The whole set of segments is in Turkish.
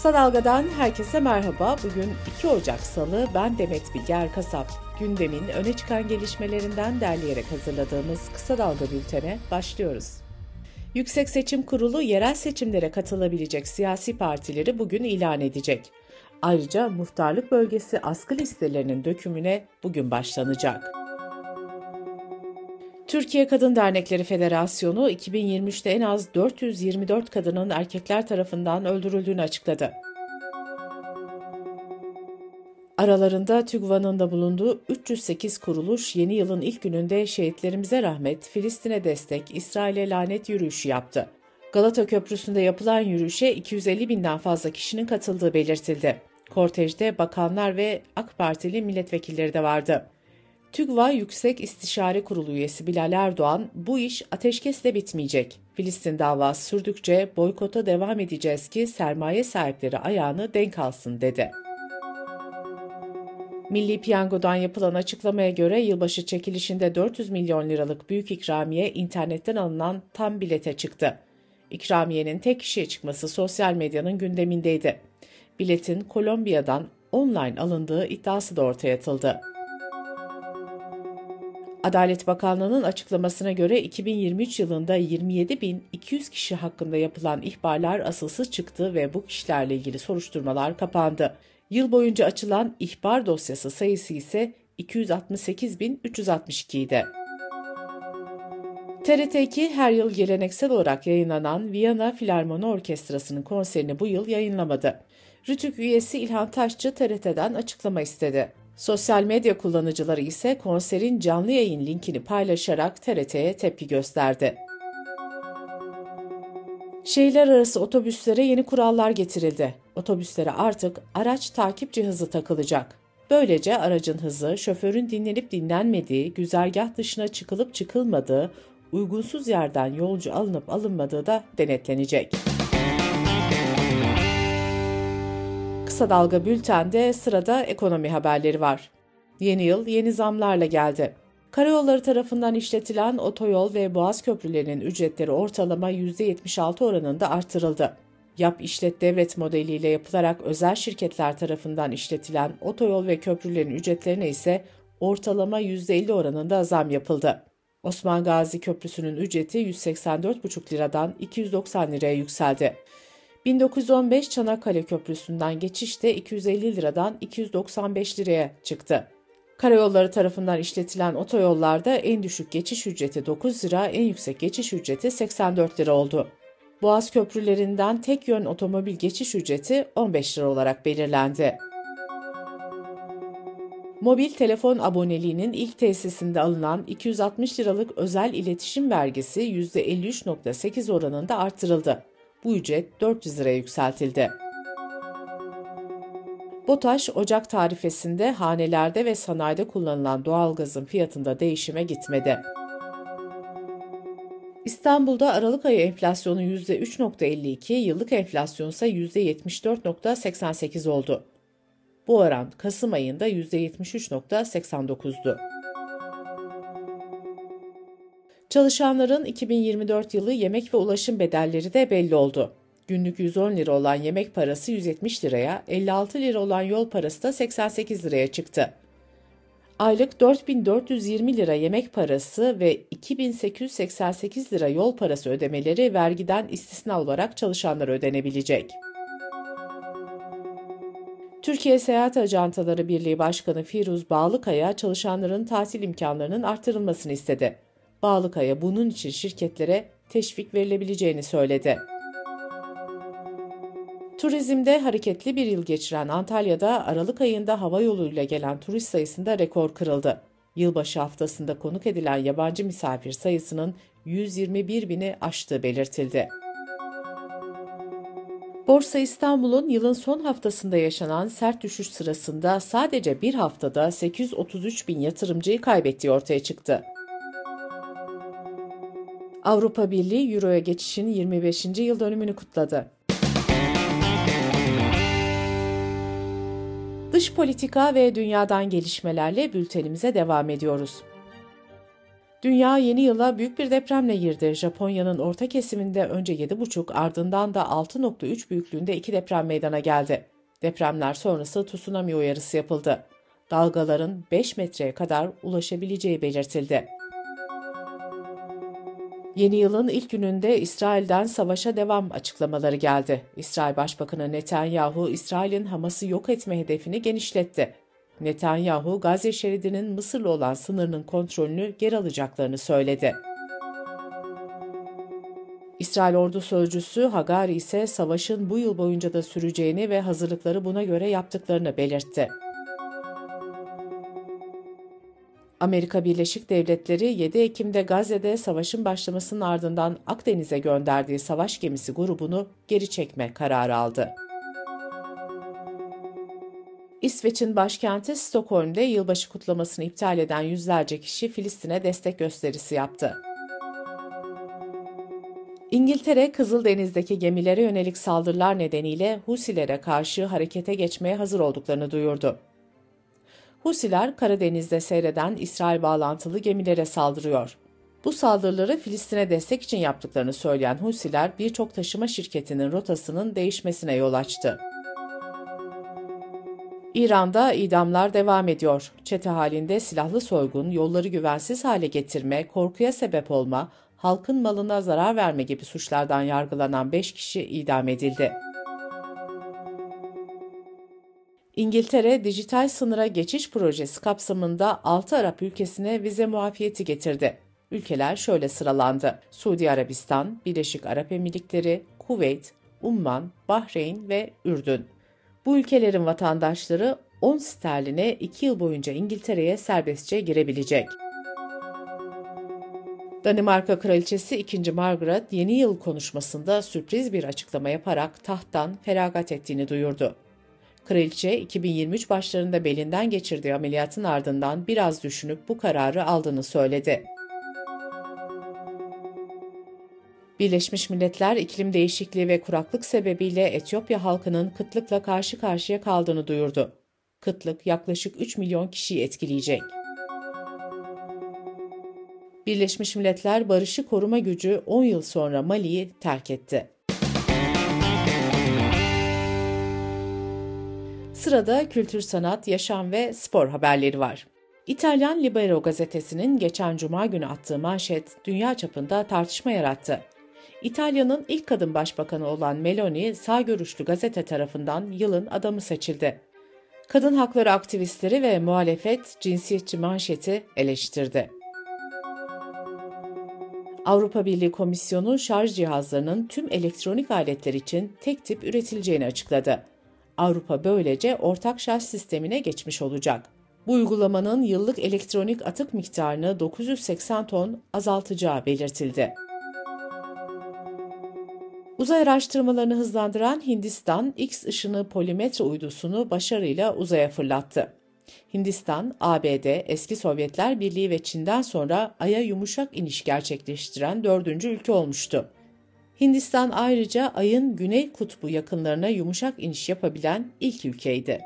Kısa Dalga'dan herkese merhaba. Bugün 2 Ocak Salı. Ben Demet Bilger Kasap. Gündemin öne çıkan gelişmelerinden derleyerek hazırladığımız Kısa Dalga bültene başlıyoruz. Yüksek Seçim Kurulu yerel seçimlere katılabilecek siyasi partileri bugün ilan edecek. Ayrıca muhtarlık bölgesi askı listelerinin dökümüne bugün başlanacak. Türkiye Kadın Dernekleri Federasyonu 2023'te en az 424 kadının erkekler tarafından öldürüldüğünü açıkladı. Aralarında TÜGVA'nın da bulunduğu 308 kuruluş yeni yılın ilk gününde şehitlerimize rahmet, Filistin'e destek, İsrail'e lanet yürüyüşü yaptı. Galata Köprüsü'nde yapılan yürüyüşe 250 binden fazla kişinin katıldığı belirtildi. Kortejde bakanlar ve AK Partili milletvekilleri de vardı. TÜGVA Yüksek İstişare Kurulu üyesi Bilal Erdoğan, bu iş ateşkesle bitmeyecek. Filistin davası sürdükçe boykota devam edeceğiz ki sermaye sahipleri ayağını denk alsın dedi. Milli Piyango'dan yapılan açıklamaya göre yılbaşı çekilişinde 400 milyon liralık büyük ikramiye internetten alınan tam bilete çıktı. İkramiyenin tek kişiye çıkması sosyal medyanın gündemindeydi. Biletin Kolombiya'dan online alındığı iddiası da ortaya atıldı. Adalet Bakanlığı'nın açıklamasına göre 2023 yılında 27.200 kişi hakkında yapılan ihbarlar asılsız çıktı ve bu kişilerle ilgili soruşturmalar kapandı. Yıl boyunca açılan ihbar dosyası sayısı ise 268.362 idi. TRT2 her yıl geleneksel olarak yayınlanan Viyana Filarmoni Orkestrası'nın konserini bu yıl yayınlamadı. Rütük üyesi İlhan Taşçı TRT'den açıklama istedi. Sosyal medya kullanıcıları ise konserin canlı yayın linkini paylaşarak TRT'ye tepki gösterdi. Şehirler arası otobüslere yeni kurallar getirildi. Otobüslere artık araç takip cihazı takılacak. Böylece aracın hızı, şoförün dinlenip dinlenmediği, güzergah dışına çıkılıp çıkılmadığı, uygunsuz yerden yolcu alınıp alınmadığı da denetlenecek. Kısa Dalga Bülten'de sırada ekonomi haberleri var. Yeni yıl yeni zamlarla geldi. Karayolları tarafından işletilen otoyol ve boğaz köprülerinin ücretleri ortalama %76 oranında artırıldı. Yap işlet devlet modeliyle yapılarak özel şirketler tarafından işletilen otoyol ve köprülerin ücretlerine ise ortalama %50 oranında zam yapıldı. Osman Gazi Köprüsü'nün ücreti 184,5 liradan 290 liraya yükseldi. 1915 Çanakkale Köprüsü'nden geçişte 250 liradan 295 liraya çıktı. Karayolları tarafından işletilen otoyollarda en düşük geçiş ücreti 9 lira, en yüksek geçiş ücreti 84 lira oldu. Boğaz köprülerinden tek yön otomobil geçiş ücreti 15 lira olarak belirlendi. Mobil telefon aboneliğinin ilk tesisinde alınan 260 liralık özel iletişim vergisi %53.8 oranında artırıldı. Bu ücret 400 liraya yükseltildi. BOTAŞ, Ocak tarifesinde hanelerde ve sanayide kullanılan doğalgazın fiyatında değişime gitmedi. İstanbul'da Aralık ayı enflasyonu %3.52, yıllık enflasyon ise %74.88 oldu. Bu oran Kasım ayında %73.89'du. Çalışanların 2024 yılı yemek ve ulaşım bedelleri de belli oldu. Günlük 110 lira olan yemek parası 170 liraya, 56 lira olan yol parası da 88 liraya çıktı. Aylık 4420 lira yemek parası ve 2888 lira yol parası ödemeleri vergiden istisna olarak çalışanlara ödenebilecek. Türkiye Seyahat Ajantaları Birliği Başkanı Firuz Bağlıkaya çalışanların tatil imkanlarının artırılmasını istedi. Bağlıkaya bunun için şirketlere teşvik verilebileceğini söyledi. Turizmde hareketli bir yıl geçiren Antalya'da Aralık ayında hava yoluyla gelen turist sayısında rekor kırıldı. Yılbaşı haftasında konuk edilen yabancı misafir sayısının 121 bini aştığı belirtildi. Borsa İstanbul'un yılın son haftasında yaşanan sert düşüş sırasında sadece bir haftada 833 bin yatırımcıyı kaybettiği ortaya çıktı. Avrupa Birliği Euro'ya geçişin 25. yıl dönümünü kutladı. Dış politika ve dünyadan gelişmelerle bültenimize devam ediyoruz. Dünya yeni yıla büyük bir depremle girdi. Japonya'nın orta kesiminde önce 7,5 ardından da 6.3 büyüklüğünde iki deprem meydana geldi. Depremler sonrası tsunami uyarısı yapıldı. Dalgaların 5 metreye kadar ulaşabileceği belirtildi. Yeni yılın ilk gününde İsrail'den savaşa devam açıklamaları geldi. İsrail Başbakanı Netanyahu, İsrail'in Hamas'ı yok etme hedefini genişletti. Netanyahu, Gazze şeridinin Mısır'la olan sınırının kontrolünü geri alacaklarını söyledi. İsrail ordu sözcüsü Hagari ise savaşın bu yıl boyunca da süreceğini ve hazırlıkları buna göre yaptıklarını belirtti. Amerika Birleşik Devletleri 7 Ekim'de Gazze'de savaşın başlamasının ardından Akdeniz'e gönderdiği savaş gemisi grubunu geri çekme kararı aldı. İsveç'in başkenti Stockholm'de yılbaşı kutlamasını iptal eden yüzlerce kişi Filistin'e destek gösterisi yaptı. İngiltere, Kızıldeniz'deki gemilere yönelik saldırılar nedeniyle Husilere karşı harekete geçmeye hazır olduklarını duyurdu. Husiler, Karadeniz'de seyreden İsrail bağlantılı gemilere saldırıyor. Bu saldırıları Filistin'e destek için yaptıklarını söyleyen Husiler, birçok taşıma şirketinin rotasının değişmesine yol açtı. İran'da idamlar devam ediyor. Çete halinde silahlı soygun, yolları güvensiz hale getirme, korkuya sebep olma, halkın malına zarar verme gibi suçlardan yargılanan 5 kişi idam edildi. İngiltere, dijital sınıra geçiş projesi kapsamında 6 Arap ülkesine vize muafiyeti getirdi. Ülkeler şöyle sıralandı. Suudi Arabistan, Birleşik Arap Emirlikleri, Kuveyt, Umman, Bahreyn ve Ürdün. Bu ülkelerin vatandaşları 10 sterline 2 yıl boyunca İngiltere'ye serbestçe girebilecek. Danimarka Kraliçesi 2. Margaret yeni yıl konuşmasında sürpriz bir açıklama yaparak tahttan feragat ettiğini duyurdu. Kraliçe 2023 başlarında belinden geçirdiği ameliyatın ardından biraz düşünüp bu kararı aldığını söyledi. Birleşmiş Milletler iklim değişikliği ve kuraklık sebebiyle Etiyopya halkının kıtlıkla karşı karşıya kaldığını duyurdu. Kıtlık yaklaşık 3 milyon kişiyi etkileyecek. Birleşmiş Milletler Barışı Koruma Gücü 10 yıl sonra Mali'yi terk etti. Sırada kültür, sanat, yaşam ve spor haberleri var. İtalyan Libero gazetesinin geçen cuma günü attığı manşet dünya çapında tartışma yarattı. İtalya'nın ilk kadın başbakanı olan Meloni, sağ görüşlü gazete tarafından yılın adamı seçildi. Kadın hakları aktivistleri ve muhalefet cinsiyetçi manşeti eleştirdi. Avrupa Birliği Komisyonu şarj cihazlarının tüm elektronik aletler için tek tip üretileceğini açıkladı. Avrupa böylece ortak şarj sistemine geçmiş olacak. Bu uygulamanın yıllık elektronik atık miktarını 980 ton azaltacağı belirtildi. Uzay araştırmalarını hızlandıran Hindistan, X ışını polimetre uydusunu başarıyla uzaya fırlattı. Hindistan, ABD, eski Sovyetler Birliği ve Çin'den sonra Ay'a yumuşak iniş gerçekleştiren dördüncü ülke olmuştu. Hindistan ayrıca Ay'ın güney kutbu yakınlarına yumuşak iniş yapabilen ilk ülkeydi.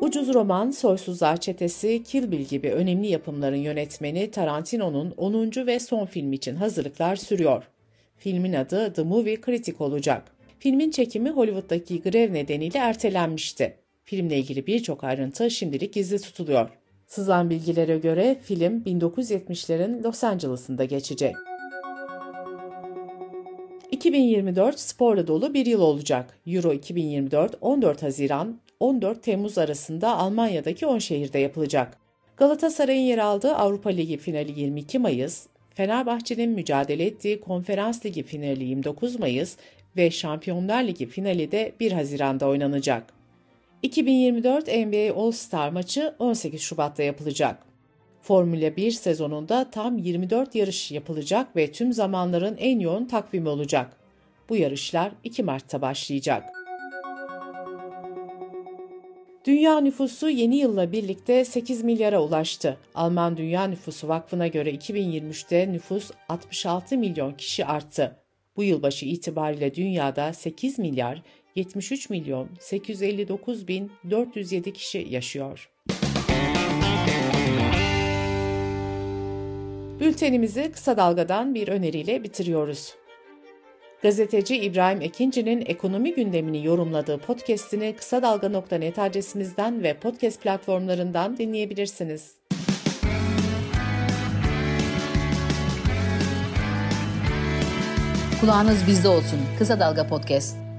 Ucuz roman Soysuzlar Çetesi, Kill Bill gibi önemli yapımların yönetmeni Tarantino'nun 10. ve son film için hazırlıklar sürüyor. Filmin adı The Movie Critic olacak. Filmin çekimi Hollywood'daki grev nedeniyle ertelenmişti. Filmle ilgili birçok ayrıntı şimdilik gizli tutuluyor. Sızan bilgilere göre film 1970'lerin Los Angeles'ında geçecek. 2024 sporla dolu bir yıl olacak. Euro 2024 14 Haziran 14 Temmuz arasında Almanya'daki 10 şehirde yapılacak. Galatasaray'ın yer aldığı Avrupa Ligi finali 22 Mayıs, Fenerbahçe'nin mücadele ettiği Konferans Ligi finali 29 Mayıs ve Şampiyonlar Ligi finali de 1 Haziran'da oynanacak. 2024 NBA All-Star maçı 18 Şubat'ta yapılacak. Formula 1 sezonunda tam 24 yarış yapılacak ve tüm zamanların en yoğun takvimi olacak. Bu yarışlar 2 Mart'ta başlayacak. Dünya nüfusu yeni yılla birlikte 8 milyara ulaştı. Alman Dünya Nüfusu Vakfı'na göre 2023'te nüfus 66 milyon kişi arttı. Bu yılbaşı itibariyle dünyada 8 milyar 73 milyon 859 bin 407 kişi yaşıyor. Bültenimizi kısa dalgadan bir öneriyle bitiriyoruz. Gazeteci İbrahim Ekinci'nin ekonomi gündemini yorumladığı podcast'ini kısa dalga.net adresimizden ve podcast platformlarından dinleyebilirsiniz. Kulağınız bizde olsun. Kısa Dalga Podcast.